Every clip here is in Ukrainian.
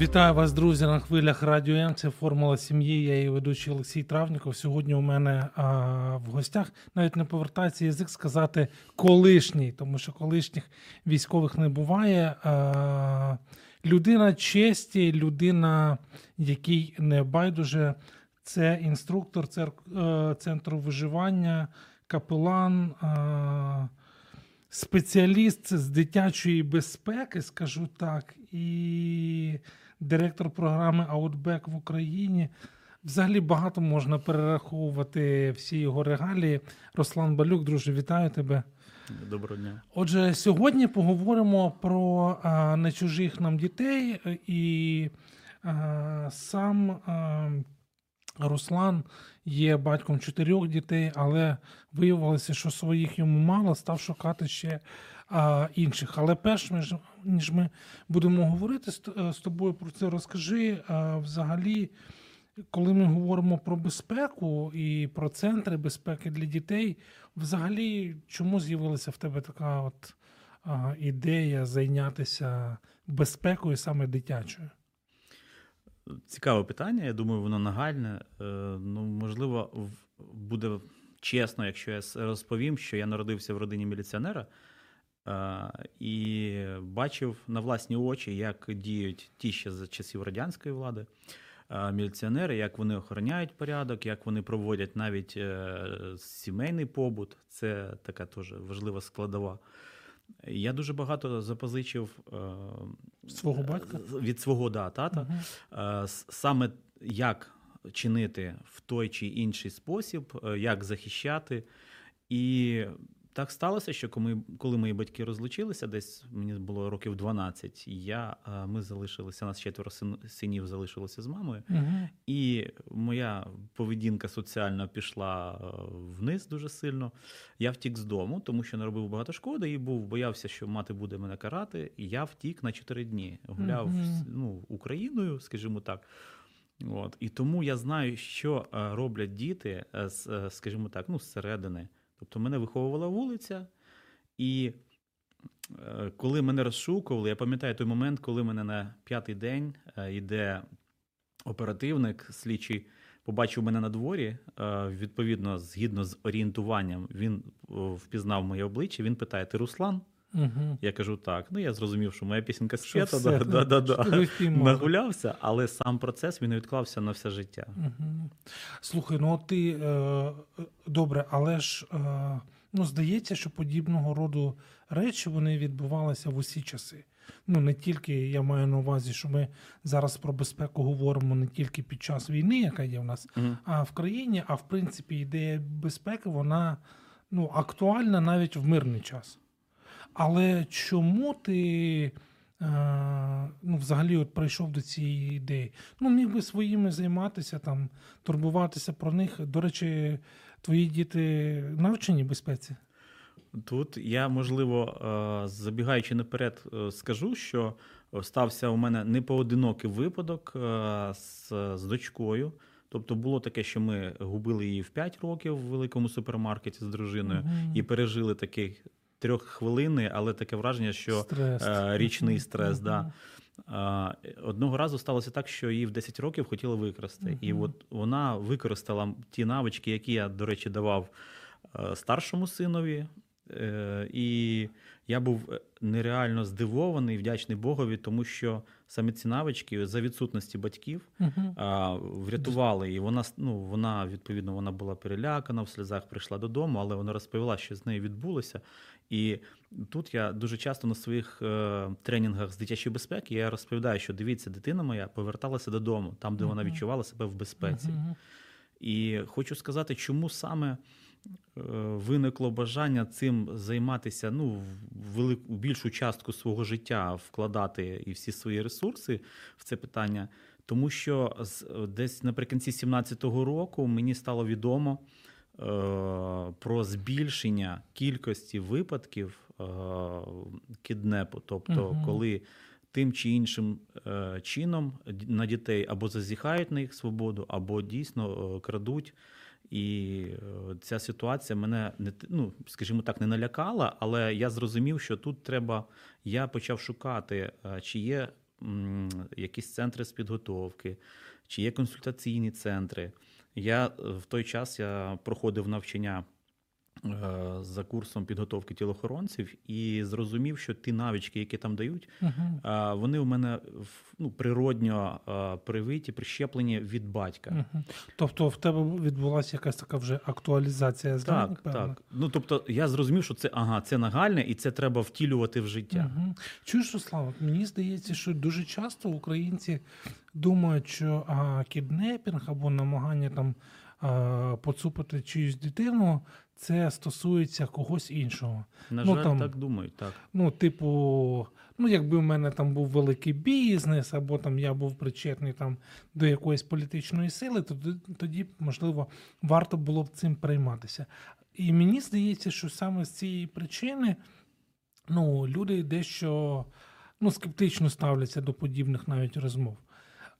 Вітаю вас, друзі, на хвилях Радіо М. Це формула сім'ї. Я її ведучий Олексій Травніков. Сьогодні у мене а, в гостях навіть не повертається язик сказати колишній, тому що колишніх військових не буває. А, людина честі, людина, якій не байдуже, це інструктор е, центру виживання, капелан. А, спеціаліст з дитячої безпеки, скажу так, і директор програми Outback в Україні. Взагалі багато можна перераховувати всі його регалії. Руслан Балюк, друже, вітаю тебе. Доброго дня. Отже, сьогодні поговоримо про а, нечужих нам дітей, і а, сам а, Руслан є батьком чотирьох дітей, але виявилося, що своїх йому мало, став шукати ще а, інших. Але перш ніж, ми будемо говорити з, з тобою про це, розкажи а, взагалі. Коли ми говоримо про безпеку і про центри безпеки для дітей, взагалі, чому з'явилася в тебе така от а, ідея зайнятися безпекою саме дитячою? Цікаве питання. Я думаю, воно нагальне. Е, Ну, можливо, буде чесно, якщо я розповім, що я народився в родині міліціонера е, і бачив на власні очі, як діють ті ще за часів радянської влади. е, Міліціонери, як вони охороняють порядок, як вони проводять навіть е, сімейний побут, це така теж важлива складова. Я дуже багато запозичив е, Свого батька? від свого да, тата. Е, саме як чинити в той чи інший спосіб, е, як захищати. І так сталося, що коли, коли мої батьки розлучилися, десь мені було років 12, я, ми залишилися, нас четверо син- синів залишилося з мамою. Мгм. І моя поведінка соціальна пішла вниз дуже сильно. Я втік з дому, тому що наробив багато шкоди і був боявся, що мати буде мене карати. І я втік на чотири дні. Гуляв Мгм. ну, Україною, скажімо так. От. І тому я знаю, що роблять діти, е, е, скажімо так, ну, зсередини. Тобто мене виховувала вулиця, і е, коли мене розшукували, я пам'ятаю той момент, коли мене на п'ятий день е, йде оперативник, слідчий, побачив мене на дворі. е, Відповідно, згідно з орієнтуванням, він впізнав моє обличчя. Він питає: Ти Руслан? Мгм. Я кажу так. Ну я зрозумів, що моя пісенька спета, да, да, да, да. нагулявся, але сам процес він відклався на все життя. Мгм. Слухай, ну от ти е, добре, але ж е, ну, здається, що подібного роду речі вони відбувалися в усі часи. Ну не тільки я маю на увазі, що ми зараз про безпеку говоримо не тільки під час війни, яка є в нас, Мгм. а в країні, а в принципі ідея безпеки вона ну, актуальна навіть в мирний час. Але чому ти е, ну, взагалі от прийшов до цієї ідеї? Ну, міг би своїми займатися, там, турбуватися про них. До речі, твої діти навчені безпеці? Тут я, можливо, е, забігаючи наперед, е, скажу, що стався у мене непоодинокий випадок з, з дочкою. Тобто було таке, що ми губили її в 5 років в великому супермаркеті з дружиною Мгм. і пережили такий трьоххвилинний, але таке враження, що Стрес. е, річний стрес. стрес. Мгм. Да. Одного разу сталося так, що її в 10 років хотіли викрасти. І от вона використала ті навички, які я, до речі, давав е, старшому синові. Е, І я був нереально здивований, вдячний Богові, тому що саме ці навички за відсутності батьків а, врятували її. Вона ну, вона відповідно вона була перелякана, в сльозах прийшла додому, але вона розповіла, що з нею відбулося. І тут я дуже часто на своїх е, тренінгах з дитячої безпеки я розповідаю, що дивіться, дитина моя поверталася додому, там, де вона відчувала себе в безпеці. Мгм. І хочу сказати, чому саме виникло бажання цим займатися, ну, в велику більшу частку свого життя вкладати і всі свої ресурси в це питання. Тому що з- десь наприкінці 17-го року мені стало відомо е, про збільшення кількості випадків е, кіднепу. Тобто, Мгм. коли тим чи іншим е, чином на дітей або зазіхають на їх свободу, або дійсно е, крадуть. І е, ця ситуація мене не ну, скажімо так, не налякала, але я зрозумів, що тут треба. Я почав шукати, е, чи є якісь центри з підготовки, чи є консультаційні центри. Я е, в той час я проходив навчання за курсом підготовки тілохоронців і зрозумів, що ті навички, які там дають, а, вони у мене ну, природньо привиті, прищеплені від батька. Мгм. Тобто в тебе відбулася якась така вже актуалізація знань, Так, так. Ну тобто я зрозумів, що це ага, це нагальне, і це треба втілювати в життя. Угу. Чуєш, Руслан, от мені здається, що дуже часто українці думають, що а, кіднепінг або намагання там поцупити чиюсь дитину, це стосується когось іншого. На Ну, жаль, там- так думають. Так. Ну, типу, ну, якби в мене там був великий бізнес, або там я був причетний там до якоїсь політичної сили, то тоді- тоді, можливо, варто було б цим прийматися. І мені здається, що саме з цієї причини ну, люди дещо ну, скептично ставляться до подібних навіть розмов.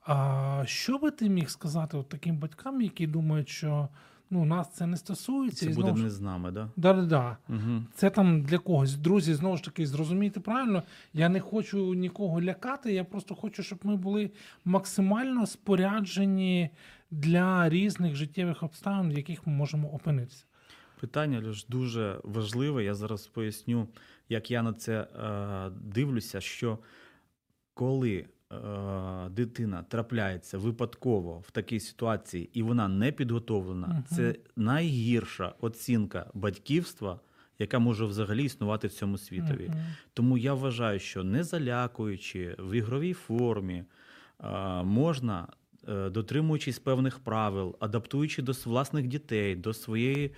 А що би ти міг сказати от таким батькам, які думають, що ну, нас це не стосується, Це і буде знову не з нами, да? да-да-да. Угу. Це там для когось. Друзі, знову ж таки, зрозумійте правильно. Я не хочу нікого лякати. Я просто хочу, щоб ми були максимально споряджені для різних життєвих обставин, в яких ми можемо опинитися. Питання Льош, дуже важливе. Я зараз поясню, як я на це е, дивлюся, що коли дитина трапляється випадково в такій ситуації і вона не підготовлена, Мгм. це найгірша оцінка батьківства, яка може взагалі існувати в цьому світові. Мгм. Тому я вважаю, що не залякуючи в ігровій формі, а, можна, е, дотримуючись певних правил, адаптуючи до власних дітей, до своєї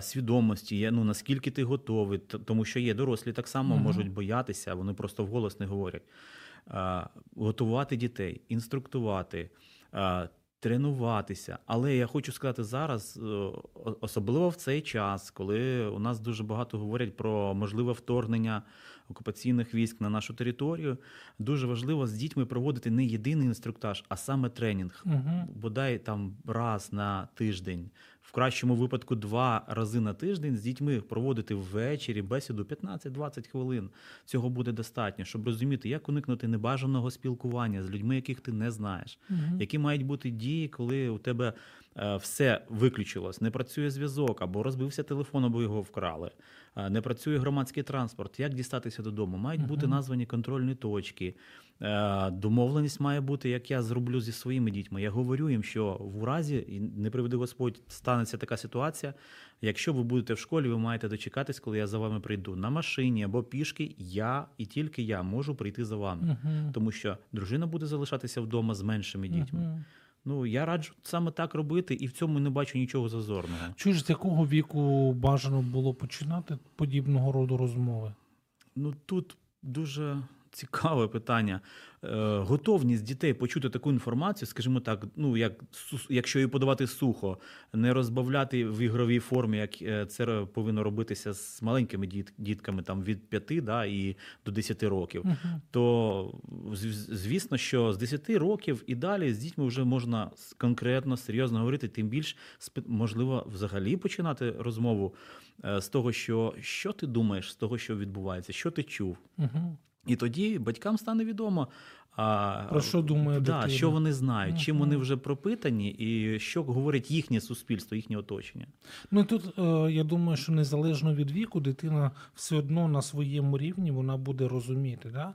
свідомості, ну, наскільки ти готовий, тому що є дорослі так само Мгм. можуть боятися, вони просто вголос не говорять. А, Готувати дітей, інструктувати. Тренуватися, але я хочу сказати зараз, е, особливо в цей час, коли у нас дуже багато говорять про можливе вторгнення окупаційних військ на нашу територію, дуже важливо з дітьми проводити не єдиний інструктаж, а саме тренінг. Мгм. Бодай там раз на тиждень, в кращому випадку два рази на тиждень з дітьми проводити ввечері бесіду 15-20 хвилин. Цього буде достатньо, щоб розуміти, як уникнути небажаного спілкування з людьми, яких ти не знаєш. Мгм. Які мають бути дії, коли у тебе е, все виключилось, не працює зв'язок, або розбився телефон, або його вкрали, е, не працює громадський транспорт. Як дістатися додому? Мають бути названі контрольні точки. Е, Домовленість має бути, як я зроблю зі своїми дітьми. Я говорю їм, що в разі, і не приведи Господь, станеться така ситуація. Якщо ви будете в школі, ви маєте дочекатись, коли я за вами прийду на машині або пішки. Я і тільки я можу прийти за вами Мгм. тому що дружина буде залишатися вдома з меншими дітьми. Мгм. Ну я раджу саме так робити, і в цьому не бачу нічого зазорного. Чуєш, з якого віку бажано було починати подібного роду розмови? Ну тут дуже цікаве питання. Е, готовність дітей почути таку інформацію, скажімо так, ну як якщо її подавати сухо, не розбавляти в ігровій формі, як е, це повинно робитися з маленькими діт, дітками там від 5 да, і до 10 років. Мгм. то звісно, що з 10 років і далі з дітьми вже можна конкретно, серйозно говорити, тим більш можливо взагалі починати розмову е, з того, що, що ти думаєш, з того, що відбувається, що ти чув. Мгм. І тоді батькам стане відомо, а, Про що думає да, дитина. що вони знають, чим вони вже пропитані, і що говорить їхнє суспільство, їхнє оточення. Ну тут е, я думаю, що незалежно від віку, дитина все одно на своєму рівні вона буде розуміти, да?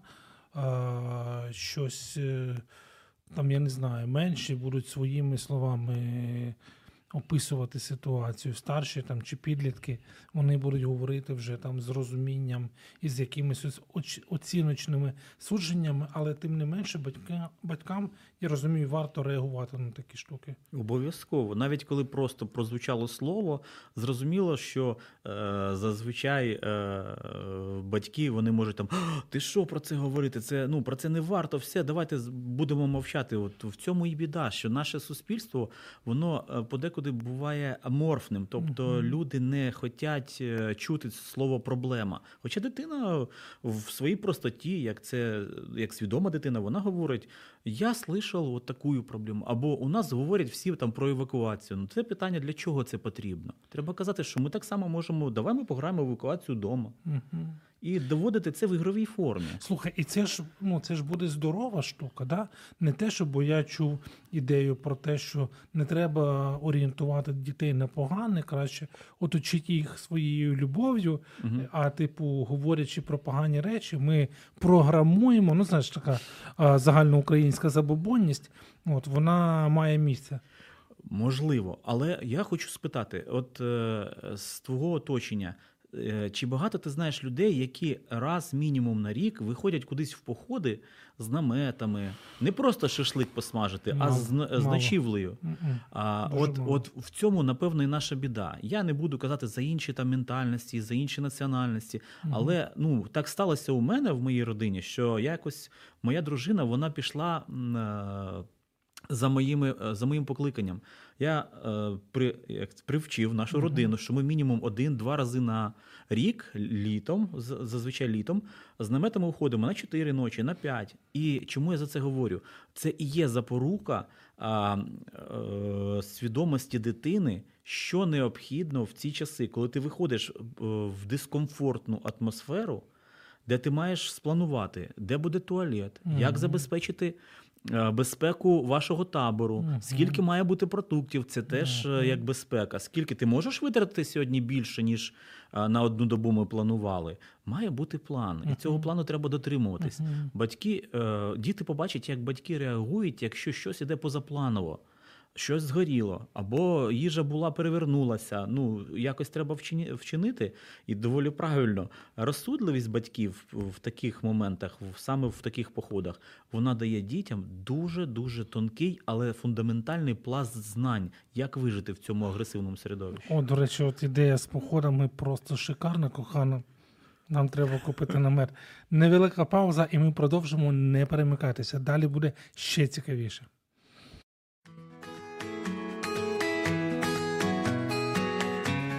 щось е, там, я не знаю, менші будуть своїми словами описувати ситуацію. Старші там чи підлітки вони будуть говорити вже там з розумінням і з якимись оціночними судженнями, але тим не менше батька, батькам, я розумію, варто реагувати на такі штуки. Обов'язково, навіть коли просто прозвучало слово, зрозуміло, що е, зазвичай е, батьки вони можуть там ти що про це говорити? Це ну про це не варто. Все, давайте будемо мовчати. От в цьому і біда, що наше суспільство воно е, подекуди буває аморфним, тобто Мгм. люди не хочуть е, чути слово проблема. Хоча дитина в своїй простоті, як це як свідома дитина, вона говорить: я слышав от таку проблему. Або у нас говорять всі там про евакуацію. Ну це питання для чого це потрібно? Треба казати, що ми так само можемо. Давай ми пограємо евакуацію вдома Угу. І доводити це в ігровій формі. Слухай, і це ж ну це ж буде здорова штука, да? Не те, що бо я чув ідею про те, що не треба орієнтувати дітей на погане, краще оточити їх своєю любов'ю, Мгм. а типу, говорячи про погані речі, ми програмуємо. Ну, знаєш, така а, загальноукраїнська забобонність, от вона має місце. Можливо, але я хочу спитати: от е, з твого оточення, чи багато ти знаєш людей, які раз мінімум на рік виходять кудись в походи з наметами, не просто шашлик посмажити, а Мало, з, з ночівлею. А, от, мало. от в цьому, напевно, і наша біда. Я не буду казати за інші там ментальності, за інші національності. Мгм. Але ну так сталося у мене в моїй родині, що якось моя дружина вона пішла. Е, За моїми е, за моїм покликанням, я е, при, як, привчив нашу Мгм. родину, що ми мінімум один-два рази на рік літом, зазвичай літом, з наметами уходимо на 4 ночі, на 5. І чому я за це говорю? Це і є запорука а, е, свідомості дитини, що необхідно в ці часи, коли ти виходиш е, в дискомфортну атмосферу, де ти маєш спланувати, де буде туалет, Мгм. як забезпечити. Е, Безпеку вашого табору, Мгм. скільки має бути продуктів, це теж mm-hmm. як безпека. Скільки ти можеш витратити сьогодні більше, ніж е, на одну добу ми планували? Має бути план, і цього плану треба дотримуватись. Батьки, діти побачать, як батьки реагують, якщо щось іде позапланово, щось згоріло, або їжа була перевернулася. Ну, якось треба вчинити, і доволі правильно. Розсудливість батьків в таких моментах, саме в таких походах, вона дає дітям дуже дуже тонкий, але фундаментальний пласт знань, як вижити в цьому агресивному середовищі. О, до речі, от ідея з походами просто шикарна, кохана. Нам треба купити намет. Невелика пауза, і ми продовжимо не перемикатися. Далі буде ще цікавіше.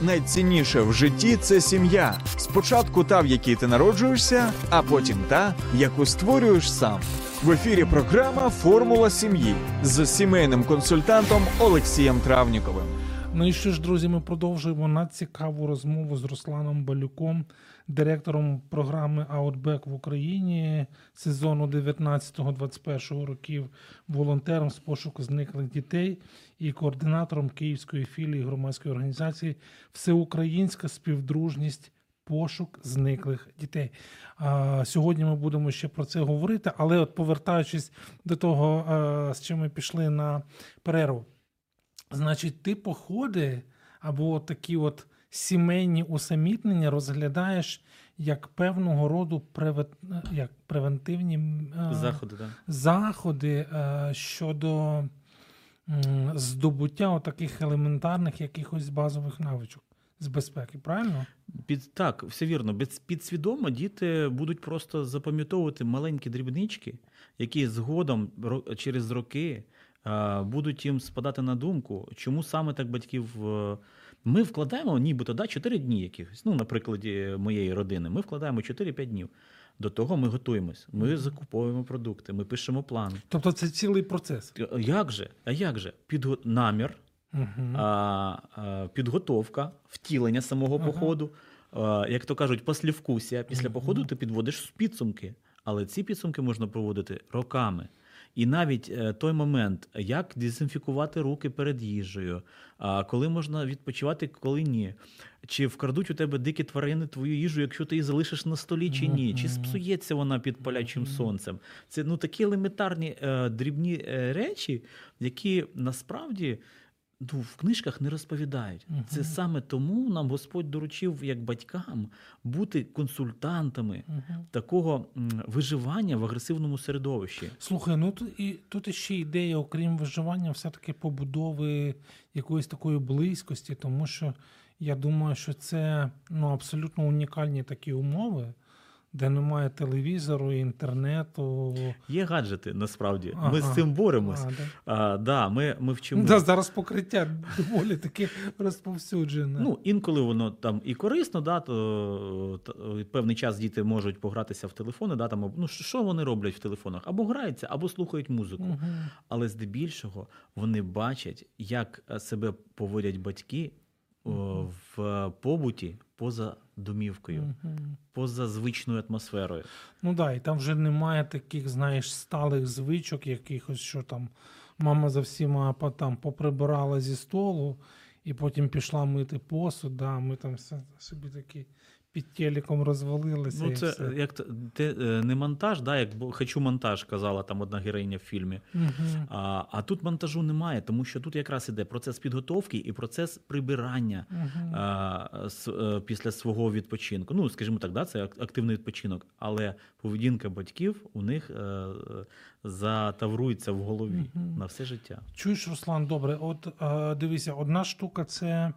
Найцінніше в житті це сім'я. Спочатку та, в якій ти народжуєшся, а потім та, яку створюєш сам. В ефірі програма Формула сім'ї з сімейним консультантом Олексієм Травніковим. Ну і що ж, друзі, ми продовжуємо надцікаву розмову з Русланом Балюком, директором програми Outback в Україні сезону 19-21 років, волонтером з пошуку зниклих дітей і координатором Київської філії громадської організації Всеукраїнська співдружність. Пошук зниклих дітей. А, сьогодні ми будемо ще про це говорити, але от повертаючись до того, з чим ми пішли на перерву. Значить, ти походи або такі от сімейні усамітнення розглядаєш як певного роду як превентивні е, Заходи, так. заходи е, щодо здобуття таких елементарних якихось базових навичок з безпеки, правильно? Під, так, все вірно. Підсвідомо діти будуть просто запам'ятовувати маленькі дрібнички, які згодом через роки будуть їм спадати на думку, чому саме так батьків. Е, Ми вкладаємо нібито да, 4 дні якихось. Ну, на прикладі моєї родини, ми вкладаємо 4-5 днів. До того ми готуємось. Ми закуповуємо продукти, ми пишемо план. Тобто це цілий процес. Як же? А як же? Підго... Намір, Угу. а, а, підготовка, втілення самого Ага. походу, як то кажуть, послівкусія. Після Мгм. походу ти підводиш підсумки. Але ці підсумки можна проводити роками. І навіть е, той момент, як дезінфікувати руки перед їжею, коли можна відпочивати, коли ні. Чи вкрадуть у тебе дикі тварини твою їжу, якщо ти її залишиш на столі, чи ні? Чи спсується вона під палячим сонцем? Це ну такі елементарні е, дрібні е, речі, які насправді. Ну, в книжках не розповідають. Мгм. Це саме тому нам Господь доручив як батькам бути консультантами Мгм. такого виживання в агресивному середовищі. Слухай, ну тут і тут ще ідея, окрім виживання, все-таки побудови якоїсь такої близькості, тому що я думаю, що це ну, абсолютно унікальні такі умови, де немає телевізору, інтернету. Є гаджети, насправді. Ми з цим боремось. А, да. А, да, ми, ми вчимо. Да, зараз покриття доволі таки розповсюджене. Ну, інколи воно там і корисно, да, то, то певний час діти можуть погратися в телефони, да, там, ну, що вони роблять в телефонах? Або граються, або слухають музику. Мгм. Але здебільшого вони бачать, як е, себе поводять батьки в побуті поза домівкою, угу. поза звичною атмосферою. Ну да, і там вже немає таких, знаєш, сталих звичок, якихось, що там мама за всіма там поприбирала зі столу, і потім пішла мити посуд. Да, ми там все- собі такі під телеком розвалилися. Ну, і все. як те, е, не монтаж, да, як хочу монтаж, казала там одна героїня в фільмі. Мгм. А, а тут монтажу немає, тому що тут якраз іде процес підготовки і процес прибирання Мгм. а, с- е, після свого відпочинку. Ну, скажімо так, да, це активний відпочинок, але поведінка батьків у них е, е, затаврується в голові Мгм. на все життя. Чуєш, Руслан, добре, от дивися, одна штука це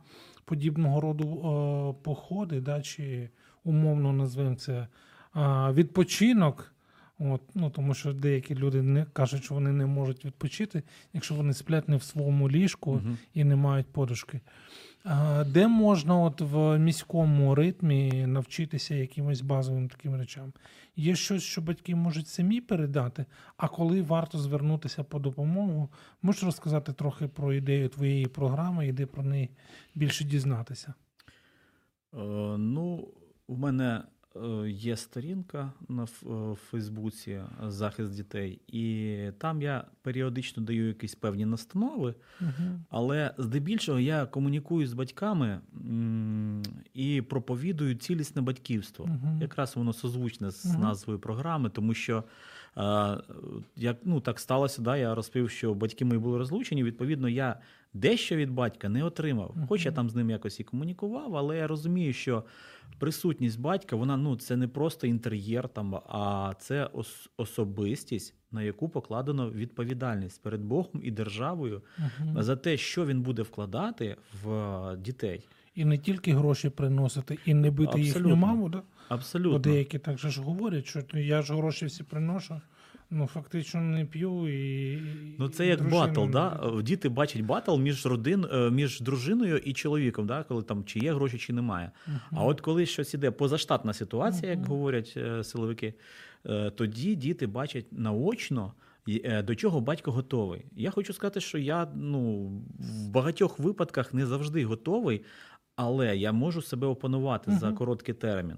подібного роду е, походи, да, чи умовно назвемо це е, відпочинок. От, ну, тому що деякі люди не кажуть, що вони не можуть відпочити, якщо вони сплять не в своєму ліжку Мгм. і не мають подушки. Де можна от в міському ритмі навчитися якимось базовим таким речам? Є щось, що батьки можуть самі передати, а коли варто звернутися по допомогу, можеш розказати трохи про ідею твоєї програми і де про неї більше дізнатися? Е, ну, в мене є сторінка на е, Фейсбуці е, захист дітей, і там я періодично даю якісь певні настанови. Угу. Але здебільшого я комунікую з батьками і проповідую цілісне батьківство. Якраз воно созвучне з назвою програми, тому що е, як ну так сталося, да, я розповів, що батьки мої були розлучені. Відповідно, я дещо від батька не отримав. Хоч я там з ним якось і комунікував, але я розумію, що присутність батька, вона ну це не просто інтер'єр, там, а це ос- особистість, на яку покладено відповідальність перед Богом і державою Угу. за те, що він буде вкладати в дітей. І не тільки гроші приносити, і не бити їхню маму, да? бо Абсолютно. деякі так же ж говорять, що «Ну, я ж гроші всі приношу, ну фактично не п'ю і. Ну, це і як батл, да? Діти бачать батл між родин, е, між дружиною і чоловіком, да? коли там чи є гроші, чи немає. Мгм. А от коли щось іде позаштатна ситуація, як говорять е, силовики, е, тоді діти бачать наочно. е, До чого батько готовий? Я хочу сказати, що я ну, в багатьох випадках не завжди готовий, але я можу себе опанувати за короткий термін.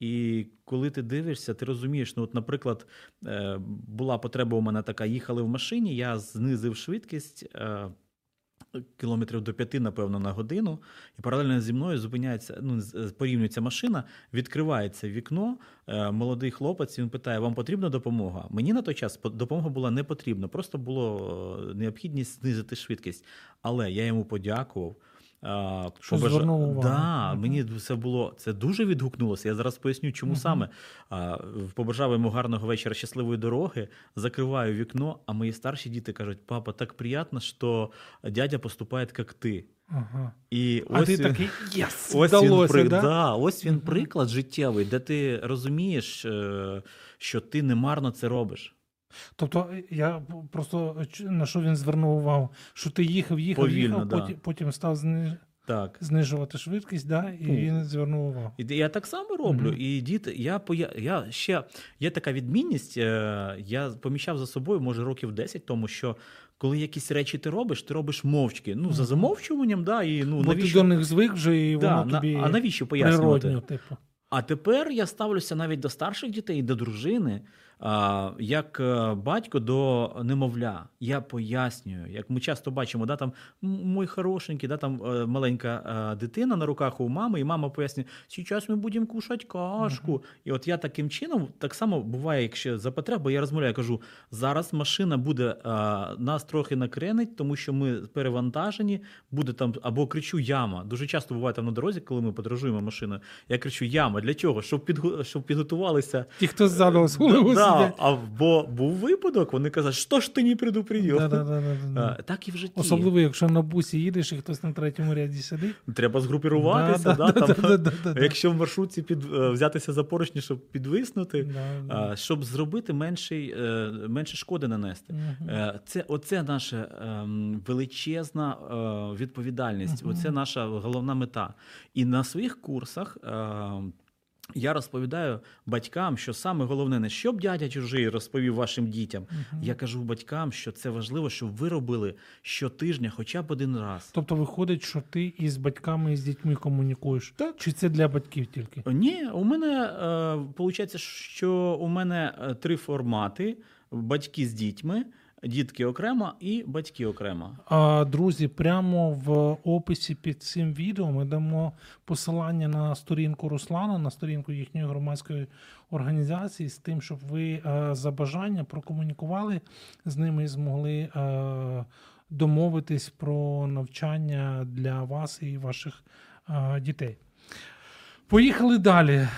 І коли ти дивишся, ти розумієш, ну, от, наприклад, е, була потреба у мене така: їхали в машині, я знизив швидкість. е, Кілометрів до п'яти, напевно, на годину, і паралельно зі мною зупиняється, ну, порівнюється машина, відкривається вікно. е, Молодий хлопець він питає: вам потрібна допомога? Мені на той час по- допомога була не потрібна, просто було необхідність знизити швидкість. Але я йому подякував. А, звернув увагу. Да, мені це було це дуже відгукнулося. Я зараз поясню, чому Мгм. саме. А, побажав йому гарного вечора, щасливої дороги, закриваю вікно, а мої старші діти кажуть: папа, так приємно, що дядя поступає як ти. Ага. І А ось ти він, такий єс! ось він, вдалося, при- да? да, ось він Мгм. приклад життєвий, де ти розумієш, е, що ти немарно це робиш. Тобто я просто на що він звернув увагу, що ти їхав, їхав, Повільно, їхав, да. потім, потім став зни... Так. знижувати швидкість, да, і Ну. він звернув увагу. І я так само роблю. Мгм. І діти, я я ще є така відмінність. е, Я помічав за собою, може, років 10 тому, що коли якісь речі ти робиш, ти робиш мовчки. Ну, за замовчуванням, да, і ну Бо ти до них звик вже, і воно на- тобі а навіщо пояснювати? природньо, типу. А тепер я ставлюся навіть до старших дітей, до дружини, як е, батько до немовля. Я пояснюю, як ми часто бачимо, да, там «М, мой хорошенький, да, там е, маленька е, дитина на руках у мами, і мама пояснює, зараз ми будемо кушати кашку. І от я таким чином, так само буває, якщо за потреби, я розмовляю, кажу, зараз машина буде нас трохи накренить, тому що ми перевантажені, буде там або кричу яма. Дуже часто буває там на дорозі, коли ми подорожуємо машиною. Я кричу яма. Для чого? Щоб підгу... щоб підготувалися. Ті, хто ззаду з голову да, сидять. а бо був випадок, вони казали, що ж ти не предупредив? Да-да-да-да-да. А, Так і в житті. Особливо, якщо на бусі їдеш і хтось на третьому ряді сидить. Треба згрупіруватися, да, там, якщо в маршрутці під, е, взятися за поручні, щоб підвиснути, щоб зробити менший, е, менше шкоди нанести. Е, Це оце наша ем, величезна відповідальність. Оце наша головна мета. І на своїх курсах. Я розповідаю батькам, що саме головне не щоб дядя чужий розповів вашим дітям. Мгм. Я кажу батькам, що це важливо, щоб ви робили щотижня, хоча б один раз. Тобто виходить, що ти із батьками і з дітьми комунікуєш. Так. Чи це для батьків тільки? Ні, у мене виходить, що у мене е, три формати: батьки з дітьми, дітки окремо і батьки окремо. А, друзі, прямо в описі під цим відео ми дамо посилання на сторінку Руслана, на сторінку їхньої громадської організації, з тим, щоб ви е, за бажання прокомунікували з ними і змогли е, домовитись про навчання для вас і ваших е, дітей. Поїхали далі.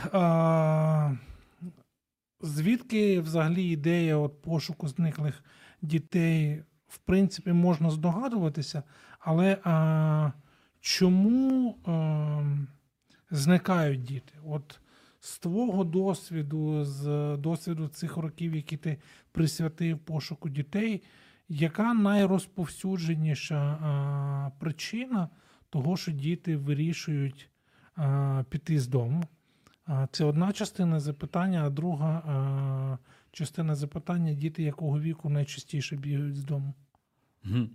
Звідки взагалі ідея от пошуку зниклих дітей, в принципі, можна здогадуватися, але а, чому а, зникають діти? От з твого досвіду, з досвіду цих років, які ти присвятив пошуку дітей, яка найрозповсюдженіша а, причина того, що діти вирішують а, піти з дому? Це одна частина запитання, а друга частина запитання: діти якого віку найчастіше бігають з дому? Е,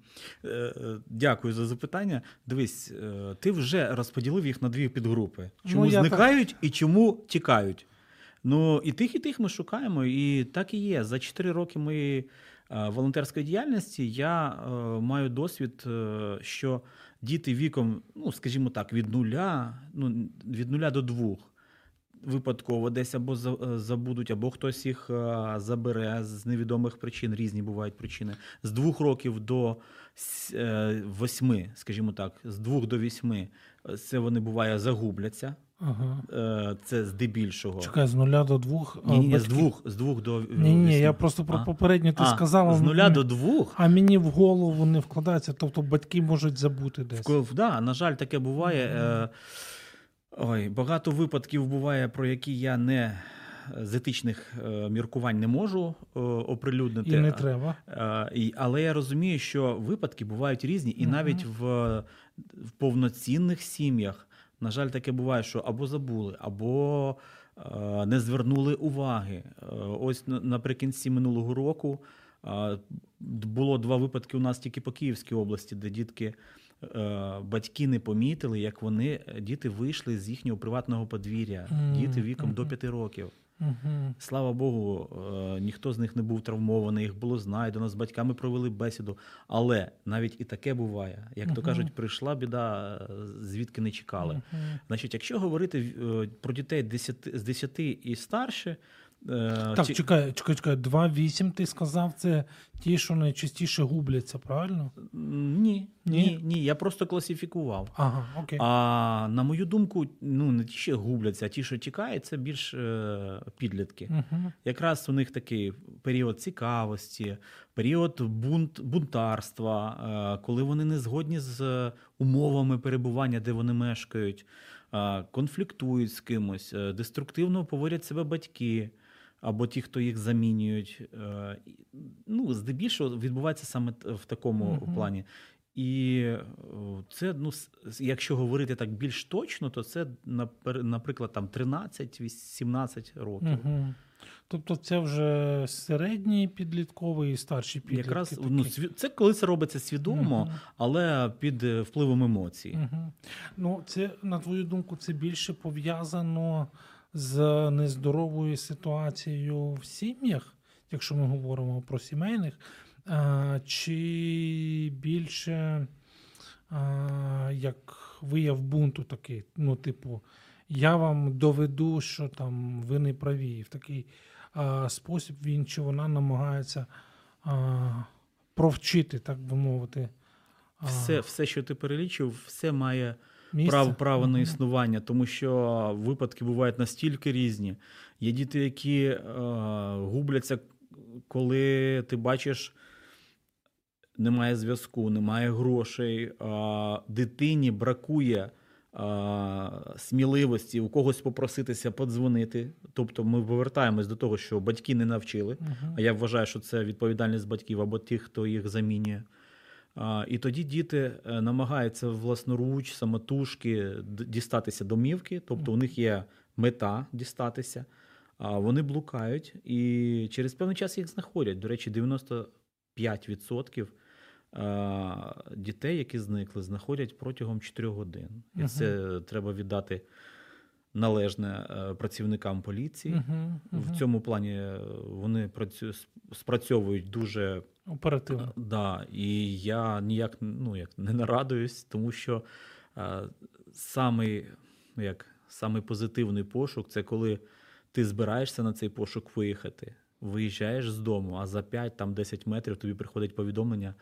е, Дякую за запитання. Дивись, е, ти вже розподілив їх на дві підгрупи: чому Ну, зникають і чому тікають. Ну, і тих, і тих ми шукаємо, і так і є. За 4 роки моєї волонтерської діяльності я маю досвід, що діти віком, ну, скажімо так, від нуля, ну, від нуля до двох. Випадково десь або е, забудуть, або хтось їх е, забере з невідомих причин, різні бувають причини. З двох років до е, восьми, скажімо так, з двох до вісьми, це вони буває загубляться. Ага. Це здебільшого. Чекай, з нуля до двох. Ні, ні, з двох, з двох до Ні, ні, я просто про попереднє ти А, сказав. з нуля мені- до двох. А мені в голову не вкладається, тобто батьки можуть забути десь. Ко- Да, на жаль, таке буває. Е, Ой, багато випадків буває, про які я не з етичних е, міркувань не можу е, оприлюднити. І не треба. Е, Але я розумію, що випадки бувають різні, і Мгм. навіть в, в повноцінних сім'ях, на жаль, таке буває, що або забули, або е, не звернули уваги. Е, Ось наприкінці минулого року е, було два випадки у нас тільки по Київській області, де дітки. Е, Батьки не помітили, як вони діти вийшли з їхнього приватного подвір'я, Мгм, діти віком до п'яти років. Угу. Слава Богу, е, ніхто з них не був травмований, їх було знайдено, з батьками провели бесіду. Але навіть і таке буває. Як то Мгм. кажуть, прийшла біда, е, звідки не чекали. Значить, якщо говорити е, про дітей 10, з 10 і старше, е, Так, ті- чекай, чекай, чекай. 2-8 ти сказав, це ті, що найчастіше губляться, правильно? Ні, Ні? ні, ні, я просто класифікував. Ага, окей. А на мою думку, ну не ті, що губляться, а ті, що тікають, це більш е, підлітки. Угу. Якраз у них такий період цікавості, період бунт, бунтарства, е, коли вони не згодні з умовами перебування, де вони мешкають, е, конфліктують з кимось, е, деструктивно поводять себе батьки або ті, хто їх замінюють. Е, Ну, здебільшого відбувається саме в такому Мгм. плані. І це, ну, якщо говорити так більш точно, то це, наприклад, там 13-17 років. Угу. Тобто це вже середній підлітковий і старший підлітки. Якраз такі. ну, це коли це робиться свідомо, Мгм. але під е, впливом емоцій. Угу. Ну, це, на твою думку, це більше пов'язано з нездоровою ситуацією в сім'ях, якщо ми говоримо про сімейних, чи більше як вияв бунту такий, ну, типу, я вам доведу, що там ви не праві. В такий спосіб він чи вона намагається провчити, так би мовити. Все, все, що ти перелічив, все має місце. право, право на існування, тому що випадки бувають настільки різні. Є діти, які е, губляться, коли ти бачиш, немає зв'язку, немає грошей, е, дитині бракує. е, Сміливості у когось попроситися подзвонити. Тобто ми повертаємось до того, що батьки не навчили. Мгм. А я вважаю, що це відповідальність батьків або тих, хто їх замінює. І тоді діти е, намагаються власноруч, самотужки дістатися домівки, тобто у них є мета дістатися, а вони блукають і через певний час їх знаходять. До речі, 95% дітей, які зникли, знаходять протягом 4 годин. І це треба віддати належне е, працівникам поліції. Мгм, мгм. В цьому плані е, вони працю... спрацьовують дуже Оперативно. да, і я ніяк ну, як, не нарадуюсь, тому що е, самий, ну, як, самий позитивний пошук це коли ти збираєшся на цей пошук виїхати, виїжджаєш з дому, а за 5-10 метрів тобі приходить повідомлення.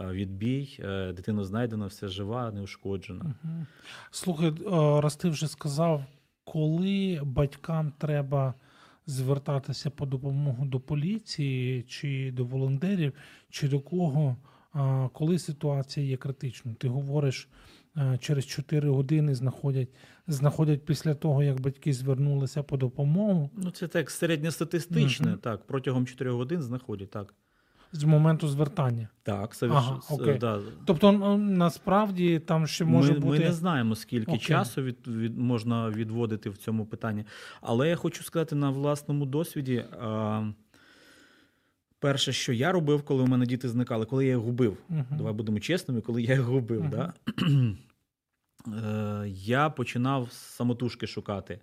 е, Відбій, е, дитину знайдено, все жива, неушкоджена. Мгм. Слухай, е, раз ти вже сказав, коли батькам треба звертатися по допомогу до поліції, чи до волонтерів, чи до кого, коли ситуація є критичною. Ти говориш, е, через 4 години знаходять, знаходять після того, як батьки звернулися по допомогу Ну, це так середньостатистичне, Мгм. так, протягом 4 годин знаходять, так. З моменту звертання. Так, соверш... Ага, окей. да. Тобто, ну, насправді там ще може ми, бути. ми не знаємо, скільки Окей. часу від, від, можна відводити в цьому питанні. Але я хочу сказати на власному досвіді. А, перше, що я робив, коли у мене діти зникали, коли я їх губив. Мгм. Давай будемо чесними, коли я їх губив. Мгм. Да? Е, я починав самотужки шукати.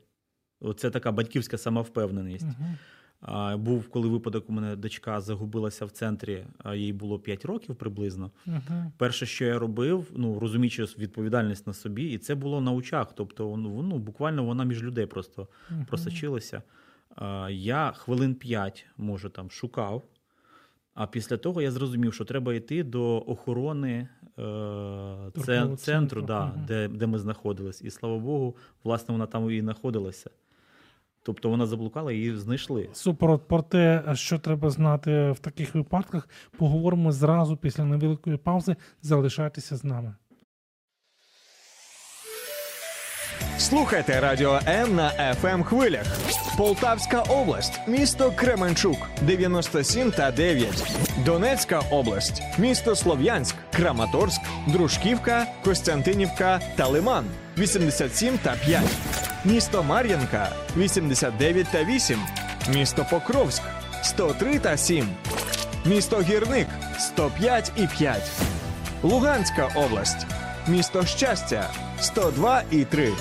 Оце така батьківська самовпевненість. Мгм. Був, коли випадок, у мене дочка загубилася в центрі, їй було 5 років приблизно. Мгм. Перше, що я робив, ну розуміючи відповідальність на собі, і це було на очах. Тобто, ну, буквально вона між людей просто Мгм. просочилася. Я хвилин 5, може, там шукав. А після того я зрозумів, що треба йти до охорони е, центру, центру, да, де, де ми знаходились. І слава Богу, власне, вона там і знаходилася. Тобто вона заблукала і її знайшли. Супер. Про те, що треба знати в таких випадках, поговоримо зразу після невеликої паузи. Залишайтеся з нами. Слухайте Радіо М на fm хвилях. Полтавська область, місто Кременчук 97 та 9. Донецька область, місто Слов'янськ, Краматорськ, Дружківка, Костянтинівка та Лиман 87 та 5. Місто Мар'янка 89 та 8. Місто Покровськ 103 та 7. Місто Гірник 105 і 5. Луганська область, місто Щастя 102 і 3.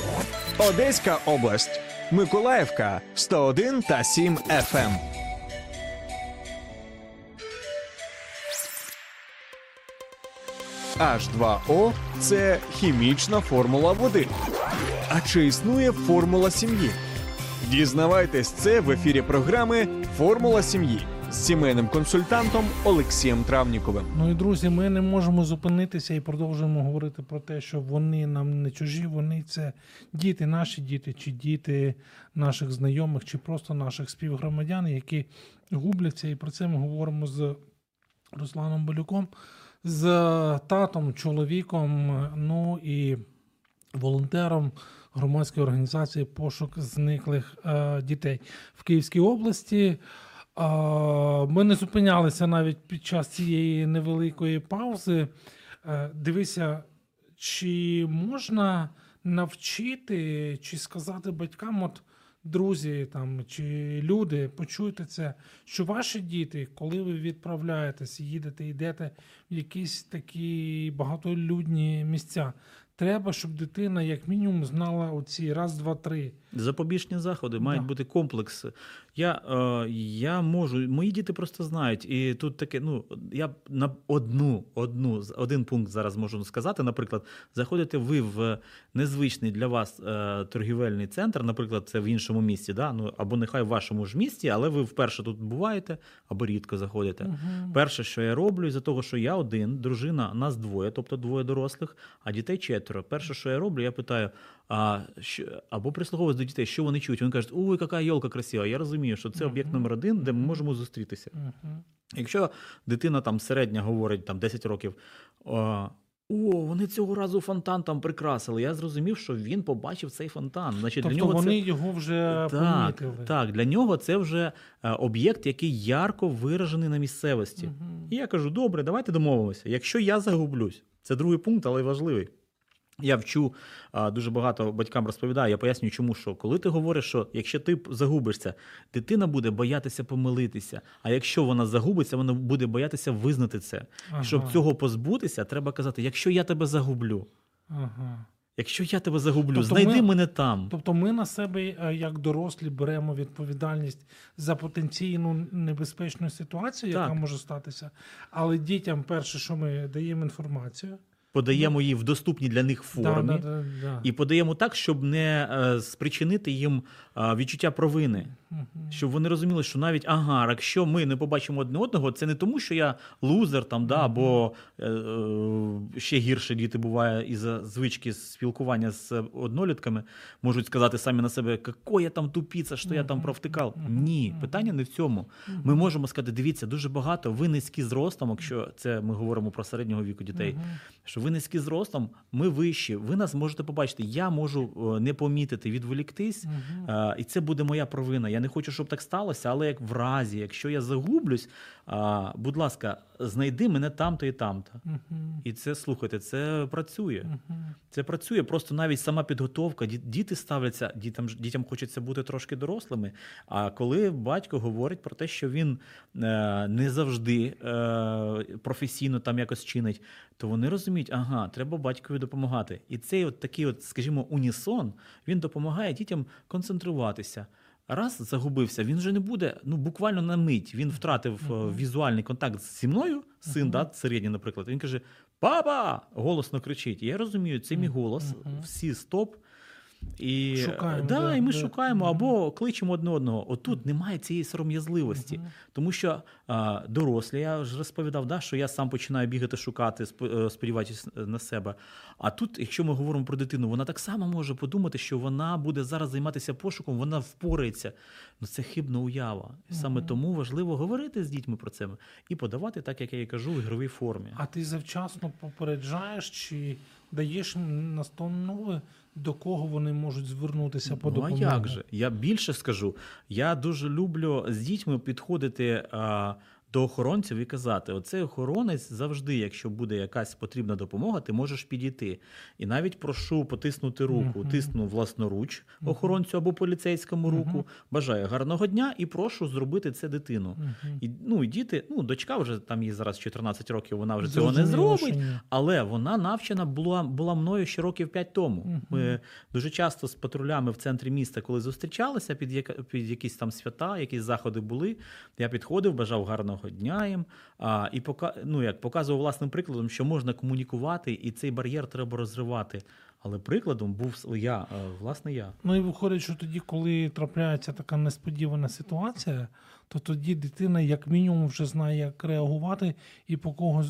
Одеська область, Миколаївка 101 та 7 FM. H2O – це хімічна формула води. А чи існує формула сім'ї? Дізнавайтесь це в ефірі програми Формула сім'ї з сімейним консультантом Олексієм Травніковим. Ну і друзі, ми не можемо зупинитися і продовжуємо говорити про те, що вони нам не чужі, вони це діти, наші діти, чи діти наших знайомих, чи просто наших співгромадян, які губляться. І про це ми говоримо з Русланом Балюком, з татом, чоловіком, ну і волонтером громадської організації Пошук зниклих е, дітей в Київській області. А, Ми не зупинялися навіть під час цієї невеликої паузи. Е, Дивися, чи можна навчити, чи сказати батькам, от друзі там, чи люди, почуйте це, що ваші діти, коли ви відправляєтесь, їдете, йдете в якісь такі багатолюдні місця, треба, щоб дитина, як мінімум, знала оці раз, два, три. Запобіжні заходи мають Да. бути комплекс. Я, е, я можу, мої діти просто знають, і тут таке, ну я на одну, одну один пункт зараз можу сказати. Наприклад, заходите ви в незвичний для вас е, торгівельний центр, наприклад, це в іншому місті, да? ну або нехай в вашому ж місті, але ви вперше тут буваєте або рідко заходите. Мгм. Перше, що я роблю, із-за того, що я один, дружина, нас двоє, тобто двоє дорослих, а дітей четверо. Перше, що я роблю, я питаю, а, що, або прислуховуюсь до дітей, що вони чують. Вони кажуть, ой, яка йолка красива. Я розумію, що це об'єкт номер один, де ми можемо зустрітися. Якщо дитина там середня говорить там 10 років. О, вони цього разу фонтан там прикрасили. Я зрозумів, що він побачив цей фонтан. Значить, Тобто для нього вони це... його вже Так, помітили. так, для нього це вже е, об'єкт, який ярко виражений на місцевості. Мгм. І я кажу: добре, давайте домовимося. Якщо я загублюсь, це другий пункт, але важливий. Я вчу дуже багато батькам розповідаю. Я пояснюю, чому що коли ти говориш, що якщо ти загубишся, дитина буде боятися помилитися. А якщо вона загубиться, вона буде боятися визнати це. Ага. Щоб цього позбутися, треба казати: якщо я тебе загублю, Ага. якщо я тебе загублю, Тобто знайди ми- мене там. Тобто ми на себе, е, як дорослі, беремо відповідальність за потенційну небезпечну ситуацію, яка Так. може статися. Але дітям, перше, що ми даємо інформацію, Подаємо її в доступній для них формі. Да, да, да, да. І подаємо так, щоб не е, спричинити їм е, відчуття провини. Щоб вони розуміли, що навіть ага, якщо ми не побачимо одне одного, це не тому, що я лузер там, да, або е, ще гірше діти буває із-за звички спілкування з однолітками, можуть сказати самі на себе, какой я там тупіця, що я там провтикав. Ні, питання не в цьому. Ми можемо сказати, дивіться, дуже багато, ви низькі зростом, якщо це ми говоримо про середнього віку дітей. Що ви низькі зростом, ми вищі, ви нас можете побачити. Я можу е, не помітити, відволіктись. Е, І це буде моя провина. Я не хочу, щоб так сталося, але як в разі, якщо я загублюсь, а, будь ласка, знайди мене там-то і там-то. Мгм. І це слухайте, це працює. Мгм. Це працює. Просто навіть сама підготовка. Ді- Діти ставляться, дітям дітям хочеться бути трошки дорослими. А коли батько говорить про те, що він е, не завжди е, професійно там якось чинить, то вони розуміють, ага, треба батькові допомагати. І цей от такий, от, скажімо, унісон він допомагає дітям концентруватися. Раз загубився, він вже не буде ну буквально на мить. Він втратив е, візуальний контакт зі мною, син, да, середній, наприклад. Він каже: Папа! голосно кричить. Я розумію, це мій голос, всі стоп. І, Шукаємо, да, да, і ми да. шукаємо або кличемо одне одного. Отут немає цієї сором'язливості. Мгм. Тому що а, дорослі, я вже розповідав, да, що я сам починаю бігати, шукати, е, сподіваючись на себе. А тут, якщо ми говоримо про дитину, вона так само може подумати, що вона буде зараз займатися пошуком, вона впорається. Ну це хибна уява. І саме Мгм. тому важливо говорити з дітьми про це і подавати, так як я і кажу, в ігровій формі. А ти завчасно попереджаєш чи даєш настанови, до кого вони можуть звернутися по Ну, а допомогу? як же? Я більше скажу. Я дуже люблю з дітьми підходити а, до охоронців і казати: оцей охоронець завжди, якщо буде якась потрібна допомога, ти можеш підійти. І навіть прошу потиснути руку, Мгм. тисну власноруч охоронцю або поліцейському Мгм. руку. Бажаю гарного дня і прошу зробити це дитину. Мгм. І, ну, і діти, ну, дочка вже там їй зараз 14 років, вона вже цього не зробить. Але вона навчена була, була мною ще років п'ять тому. Мгм. Ми дуже часто з патрулями в центрі міста, коли зустрічалися під, яка, під якісь там свята, якісь заходи були. Я підходив, бажав гарного дня їм а, і пока, ну, як, показував власним прикладом, що можна комунікувати, і цей бар'єр треба розривати. Але прикладом був я, е, власне, я. Ну і виходить, що тоді, коли трапляється така несподівана ситуація, то тоді дитина, як мінімум, вже знає, як реагувати і по кого е,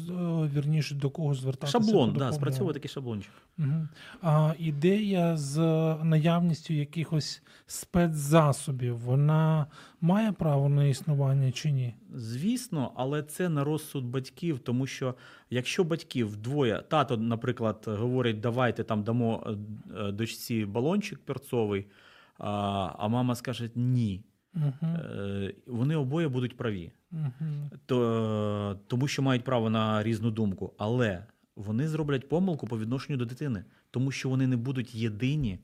вірніше до кого звертатися. Шаблон, да, спрацьовує такий шаблончик. Угу. А ідея з наявністю якихось спецзасобів, вона має право на існування чи ні? Звісно, але це на розсуд батьків, тому що якщо батьків двоє, тато, наприклад, говорить, давайте там дамо е, дочці балончик перцовий, а мама скаже ні. Угу. Вони обоє будуть праві, Угу. то, тому що мають право на різну думку. Але вони зроблять помилку по відношенню до дитини, тому що вони не будуть єдині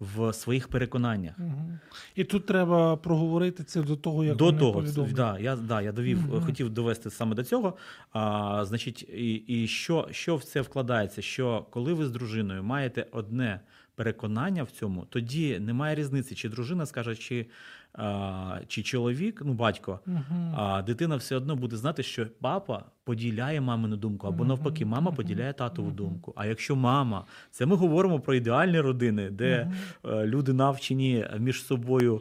в своїх переконаннях. Мгм. І тут треба проговорити це до того, як до вони того, повідомлять. да, я, да, я довів, Мгм. хотів довести саме до цього. А, значить, і, і що, що в це вкладається? Що коли ви з дружиною маєте одне переконання в цьому, тоді немає різниці, чи дружина скаже, чи, а, чи чоловік, ну батько. Мгм. А дитина все одно буде знати, що папа поділяє мамину думку, або навпаки, мама поділяє татову мгм. думку. А якщо мама, це ми говоримо про ідеальні родини, де е, люди навчені між собою.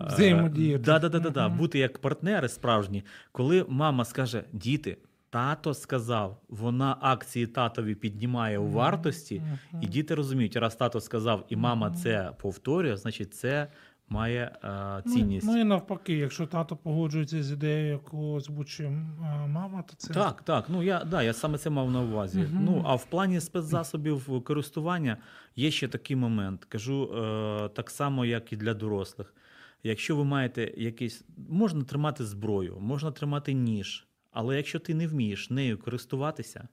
Взаємодіяти. Да, да, да, да, да, бути як партнери справжні. Коли мама скаже: діти, тато сказав, вона акції татові піднімає у вартості, і діти розуміють, раз тато сказав, і мама це повторює, значить це має е, Ну, цінність. Ну, і навпаки, якщо тато погоджується з ідеєю, яку озвучує м, мама, то це Так, так. Ну я да, я саме це мав на увазі. Мгм. Ну а в плані спецзасобів користування є ще такий момент. Кажу е, так само, як і для дорослих. Якщо ви маєте якийсь, можна тримати зброю, можна тримати ніж, але якщо ти не вмієш нею користуватися,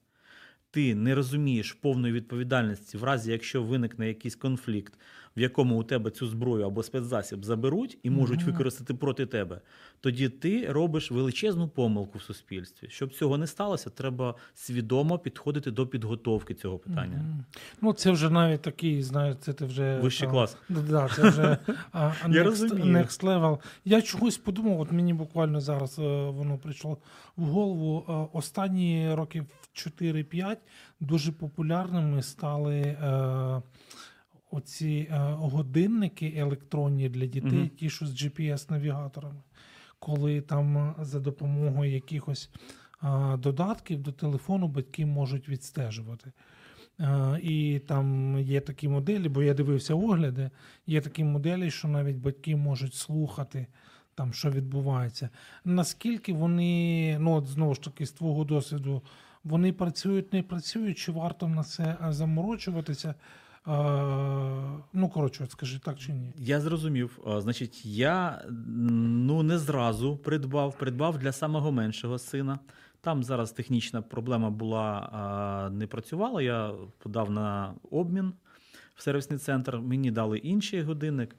ти не розумієш повної відповідальності, в разі якщо виникне якийсь конфлікт, в якому у тебе цю зброю або спецзасіб заберуть і можуть використати проти тебе, тоді ти робиш величезну помилку в суспільстві. Щоб цього не сталося, треба свідомо підходити до підготовки цього питання. Ну, це вже навіть такий, знаєш, це ти вже. Вищий там, клас. Да, це вже а, next, Я розумію. next level. Я чогось подумав, от мені буквально зараз е, воно прийшло в голову. Е, Останні років 4-5 дуже популярними стали е, оці е, годинники електронні для дітей, Мгм. ті, що з GPS-навігаторами. Коли там е, за допомогою якихось е, додатків до телефону батьки можуть відстежувати. Е, І там є такі моделі, бо я дивився огляди, є такі моделі, що навіть батьки можуть слухати, там, що відбувається. Наскільки вони, ну от знову ж таки, з твого досвіду, вони працюють, не працюють, чи варто на це е, заморочуватися? Ну, коротше, скажи так чи ні? Я зрозумів. Значить, я ну не зразу придбав, придбав для самого меншого сина. Там зараз технічна проблема була, не працювала. Я подав на обмін в сервісний центр. Мені дали інший годинник.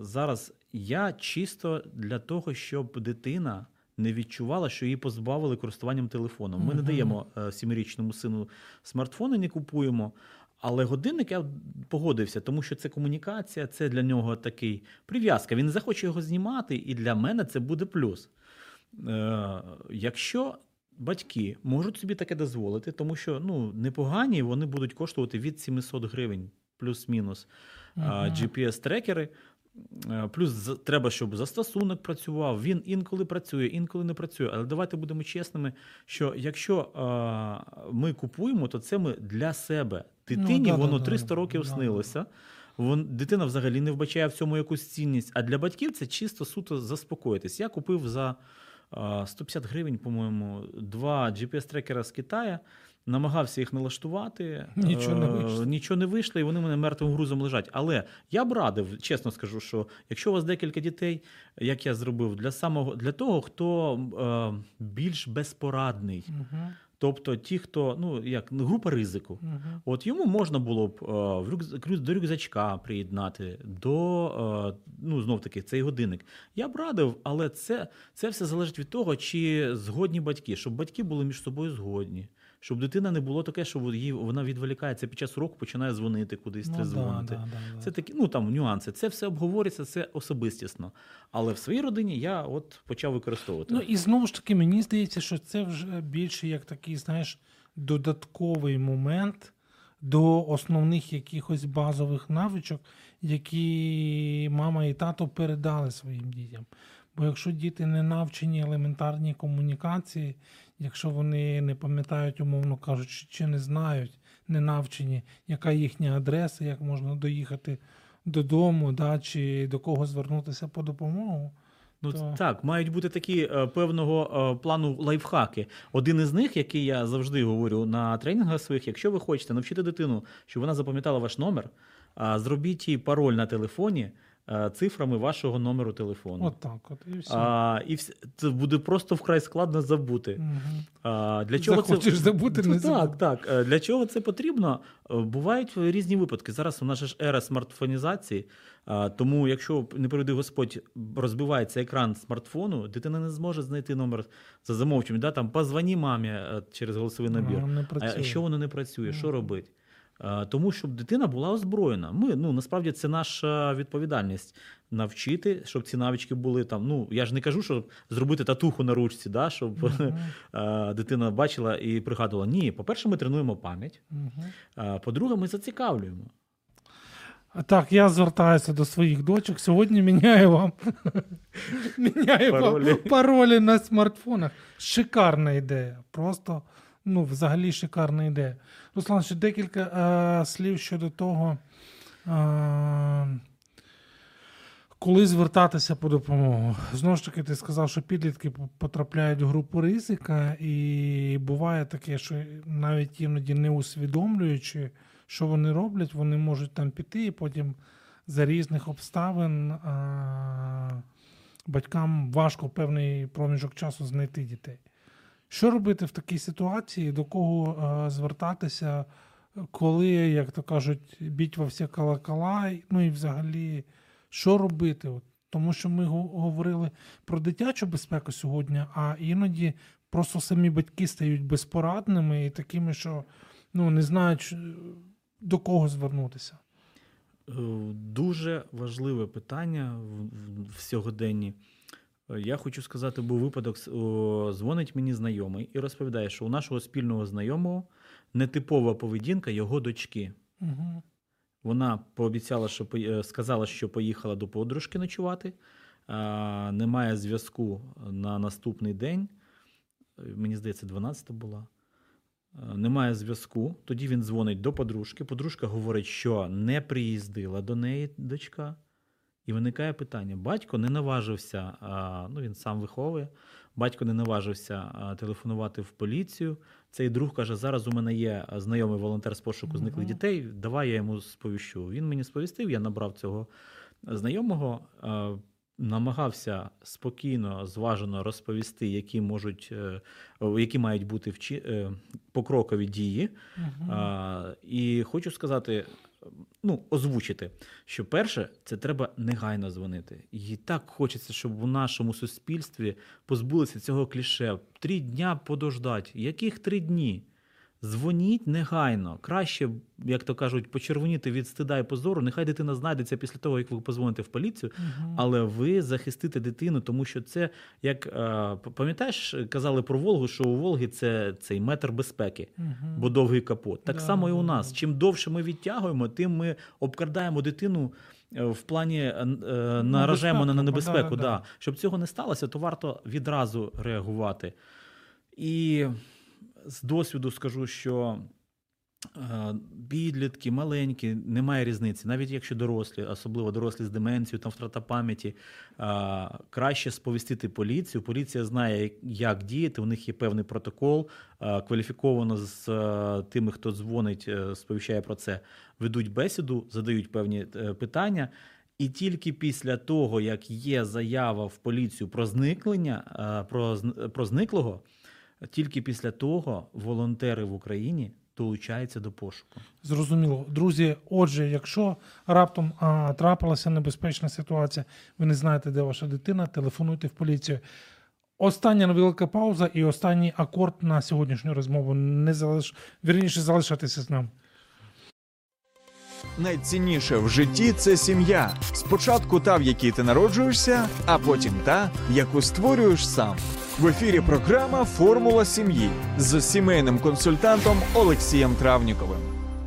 Зараз я чисто для того, щоб дитина не відчувала, що її позбавили користуванням телефоном. Ми не даємо е, сімирічному сину смартфони, не купуємо. Але годинник я погодився, тому що це комунікація, це для нього такий прив'язка. Він не захоче його знімати, і для мене це буде плюс. Е, якщо батьки можуть собі таке дозволити, тому що ну, непогані вони будуть коштувати від 700 гривень, плюс-мінус. Мгм. GPS-трекери. Е, Плюс треба, щоб застосунок працював. Він інколи працює, інколи не працює. Але давайте будемо чесними, що якщо е, ми купуємо, то це ми для себе. Дитині Ну, да, воно да, 300 да, років снилося. Вон, дитина взагалі не вбачає в цьому якусь цінність. А для батьків це чисто суто заспокоїтись. Я купив за е, 150 гривень, по-моєму, два GPS-трекера з Китаю. Намагався їх налаштувати. Нічого не Е, вийшло. Нічого не вийшло, і вони мене мертвим грузом лежать. Але я б радив, чесно скажу, що якщо у вас декілька дітей, як я зробив, для самого для того, хто е, більш безпорадний, Мгм. тобто ті, хто ну як група ризику. Мгм. От йому можна було б е, в рюкз- до рюкзачка приєднати, до е, ну знов таки цей годинник. Я б радив, але це, це все залежить від того, чи згодні батьки, щоб батьки були між собою згодні. Щоб дитина не було таке, що її вона відволікається під час уроку, починає дзвонити кудись, Ну, трезвонити. да, да, да, да. Це такі, ну там нюанси. Це все обговорюється, це особистісно. Але в своїй родині я от почав використовувати. Ну і знову ж таки, мені здається, що це вже більше як такий, знаєш, додатковий момент до основних якихось базових навичок, які мама і тато передали своїм дітям. Бо якщо діти не навчені елементарній комунікації, якщо вони не пам'ятають, умовно кажучи, чи не знають, не навчені, яка їхня адреса, як можна доїхати додому, да, чи до кого звернутися по допомогу. Ну То- так, мають бути такі е, певного е, плану лайфхаки. Один із них, який я завжди говорю на тренінгах своїх, якщо ви хочете навчити дитину, щоб вона запам'ятала ваш номер, а, зробіть їй пароль на телефоні. Е, цифрами вашого номеру телефону. От так, от і все. А, і вс- це буде просто вкрай складно забути. Мгм. А, для чого Захочеш це... забути, Ну, забудь. Так, так. Е, Для чого це потрібно? Е, Бувають різні випадки. Зараз у нас ж ера смартфонізації, а, тому якщо не приведи Господь розбивається екран смартфону, дитина не зможе знайти номер за замовченням. Да? Там позвоні мамі через голосовий набір. А, не А що воно не працює? Що робить? Е, Тому щоб дитина була озброєна. Ми ну насправді це наша відповідальність навчити, щоб ці навички були там. Ну я ж не кажу, щоб зробити татуху на ручці, да, щоб е, дитина бачила і пригадувала. Ні, по-перше, ми тренуємо пам'ять. А По-друге, ми зацікавлюємо. Так, я звертаюся до своїх дочок. Сьогодні міняю вам міняю Паролі. вам паролі на смартфонах. Шикарна ідея. Просто ну, взагалі шикарна ідея. Руслан, ще декілька е, слів щодо того, е, коли звертатися по допомогу. Знову ж таки, ти сказав, що підлітки потрапляють в групу ризика, і буває таке, що навіть іноді не усвідомлюючи, що вони роблять, вони можуть там піти, і потім за різних обставин а, батькам важко певний проміжок часу знайти дітей. Що робити в такій ситуації, до кого а, звертатися, коли, як то кажуть, біть всі колокола, ну і взагалі, що робити? От, тому що ми говорили про дитячу безпеку сьогодні, а іноді просто самі батьки стають безпорадними і такими, що ну, не знають, до кого звернутися. Е, Дуже важливе питання в сьогоденні. Е, Я хочу сказати, був випадок, дзвонить мені знайомий і розповідає, що у нашого спільного знайомого нетипова поведінка його дочки. Угу. Вона пообіцяла, що е, сказала, що поїхала до подружки ночувати. А, немає зв'язку на наступний день. Е, Мені здається, 12 була. Немає зв'язку. Тоді він дзвонить до подружки. Подружка говорить, що не приїздила до неї дочка. І виникає питання: батько не наважився, ну він сам виховує. Батько не наважився телефонувати в поліцію. Цей друг каже: зараз у мене є знайомий волонтер з пошуку зниклих дітей. Давай я йому сповіщу. Він мені сповістив, я набрав цього знайомого. Намагався спокійно, зважено розповісти, які можуть, е, які мають бути вчи, е, покрокові дії. І хочу сказати, ну, озвучити, що перше, це треба негайно дзвонити. І так хочеться, щоб у нашому суспільстві позбулися цього кліше. Три дня подождать. Яких три дні? Дзвоніть негайно. Краще, як то кажуть, почервоніти від стида і позору. Нехай дитина знайдеться після того, як ви позвоните в поліцію, але ви захистите дитину, тому що це як е, пам'ятаєш, казали про Волгу, що у Волги це цей метр безпеки бо довгий капот. Так Да, само і у нас. Чим довше ми відтягуємо, тим ми обкрадаємо дитину е, в плані е, е, наражаємо на небезпеку. да, Да, да. Щоб цього не сталося, то варто відразу реагувати. І з досвіду скажу, що е, підлітки, маленькі, немає різниці. Навіть якщо дорослі, особливо дорослі з деменцією, там втрата пам'яті, е, краще сповістити поліцію. Поліція знає, як діяти. У них є певний протокол, е, кваліфіковано з тими, хто дзвонить, сповіщає про це, ведуть бесіду, задають певні питання. І тільки після того, як є заява в поліцію про зникнення, е, про, про зниклого, тільки після того волонтери в Україні долучаються до пошуку. Зрозуміло. Друзі, отже, якщо раптом а, трапилася небезпечна ситуація, ви не знаєте, де ваша дитина, телефонуйте в поліцію. Остання невелика пауза і останній акорд на сьогоднішню розмову. Не залиш... Вірніше залишатися з нами. Найцінніше в житті це сім'я. Спочатку та, в якій ти народжуєшся, а потім та, яку створюєш сам. В ефірі програма Формула сім'ї з сімейним консультантом Олексієм Травніковим.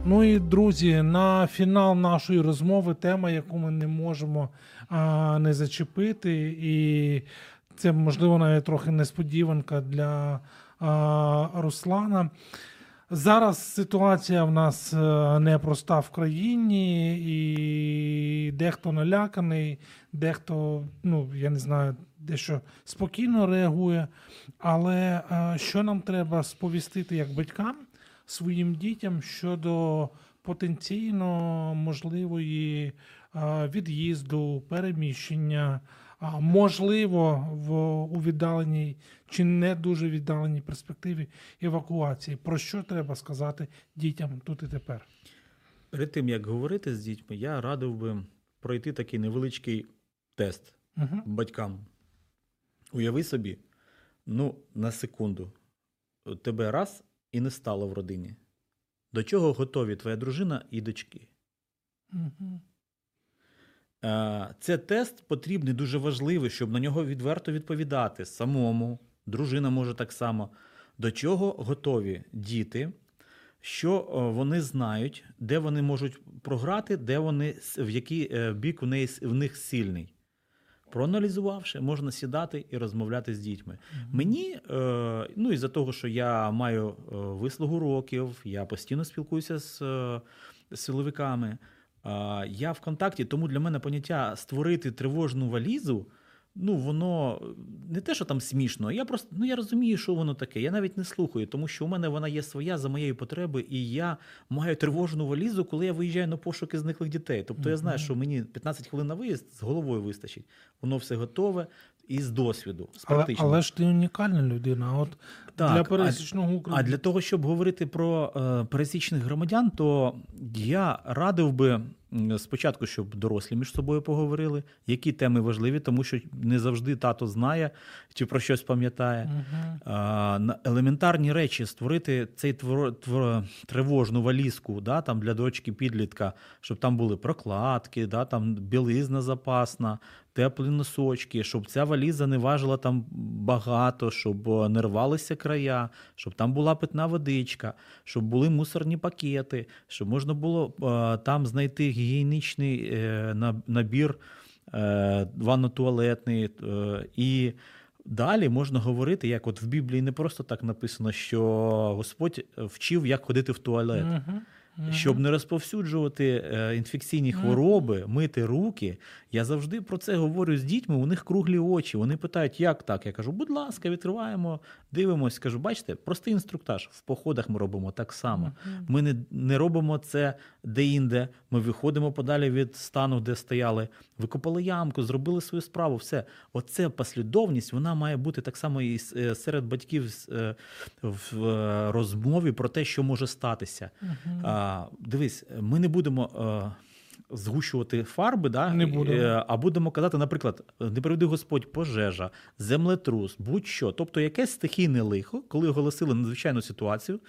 Ну і друзі, на фінал нашої розмови тема, яку ми не можемо а, не зачепити, і це можливо навіть трохи несподіванка для а, Руслана. Зараз ситуація в нас е, непроста в країні, і дехто наляканий, дехто, ну я не знаю, дещо спокійно реагує. Але е, що нам треба сповістити як батькам своїм дітям щодо потенційно можливої а, від'їзду, переміщення, можливо, в у віддаленій чи не дуже віддаленій перспективі евакуації. Про що треба сказати дітям тут і тепер? Перед тим як говорити з дітьми, я радив би пройти такий невеличкий тест Угу. батькам. Уяви собі, ну, на секунду, тебе раз і не стало в родині. До чого готові твоя дружина і дочки? Угу. Це тест потрібний, дуже важливий, щоб на нього відверто відповідати самому. Дружина може так само. До чого готові діти, що вони знають, де вони можуть програти, де вони, в який е, бік в них сильний. Проаналізувавши, можна сідати і розмовляти з дітьми. Мені, е, ну із-за того, що я маю е, вислугу років, я постійно спілкуюся з е, силовиками. Я в контакті, тому для мене поняття створити тривожну валізу. Ну, воно не те, що там смішно. Я просто ну я розумію, що воно таке. Я навіть не слухаю, тому що у мене вона є своя за моєї потреби, і я маю тривожну валізу, коли я виїжджаю на пошуки зниклих дітей. Тобто я знаю, що мені 15 хвилин на виїзд з головою вистачить. Воно все готове і з досвіду, з Але, але ж ти унікальна людина. От Так, для а- пересічного А українця. для того, щоб говорити про е, пересічних громадян, то я радив би спочатку, щоб дорослі між собою поговорили, які теми важливі, тому що не завжди тато знає чи про щось пам'ятає. А, елементарні речі створити цей твор... Твор... тривожну валізку да, там для дочки підлітка, щоб там були прокладки, да, там білизна запасна, теплі носочки, щоб ця валіза не важила там багато, щоб е, не рвалися края, щоб там була питна водичка, щоб були мусорні пакети, щоб можна було е, там знайти гігієнічний е, набір ванно-туалетний. і Далі можна говорити, як от в Біблії не просто так написано, що Господь вчив, як ходити в туалет. Мгм. Щоб не розповсюджувати е, інфекційні хвороби, мити руки. Я завжди про це говорю з дітьми. У них круглі очі. Вони питають, як так? Я кажу, будь ласка, відкриваємо, дивимось. Кажу, бачите, простий інструктаж. В походах ми робимо так само. Ми не, не робимо це де-інде. Ми виходимо подалі від стану, де стояли, викопали ямку, зробили свою справу. Все. Оце послідовність, вона має бути так само і е, серед батьків е, в розмові про те, що може статися. А, дивись, ми не будемо. е, Згущувати фарби, да? Не будемо. е, а будемо казати, наприклад, не приведи Господь пожежа, землетрус, будь-що. Тобто якесь стихійне лихо, коли оголосили надзвичайну ситуацію,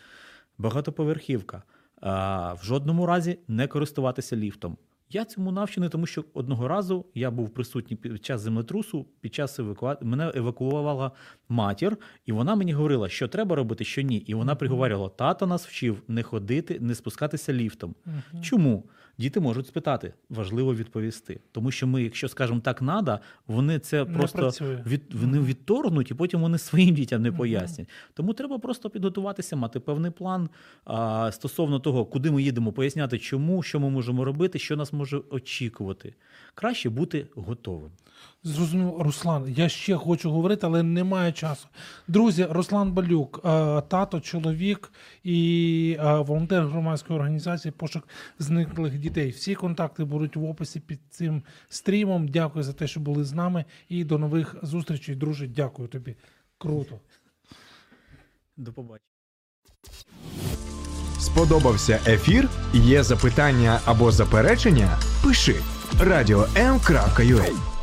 багатоповерхівка. А, в жодному разі не користуватися ліфтом. Я цьому навчений, тому що одного разу я був присутній під час землетрусу, під час евакуації мене евакуювала матір, і вона мені говорила, що треба робити, що ні. І вона приговорювала: тато нас вчив не ходити, не спускатися ліфтом. Угу. Чому? Діти можуть спитати, важливо відповісти. Тому що ми, якщо скажемо так надо, вони це Не просто працює. від, вони відторгнуть, і потім вони своїм дітям не пояснять. Тому треба просто підготуватися, мати певний план а, стосовно того, куди ми їдемо, поясняти, чому, що ми можемо робити, що нас може очікувати. Краще бути готовим. Зрозумів, Руслан. Я ще хочу говорити, але немає часу. Друзі, Руслан Балюк, е, тато, чоловік і е, волонтер громадської організації Пошук зниклих дітей. Всі контакти будуть в описі під цим стрімом. Дякую за те, що були з нами. І до нових зустрічей, друже. Дякую тобі. Круто. До побачення. Сподобався ефір? Є запитання або заперечення? Пиши radio.m.ua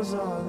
goes on.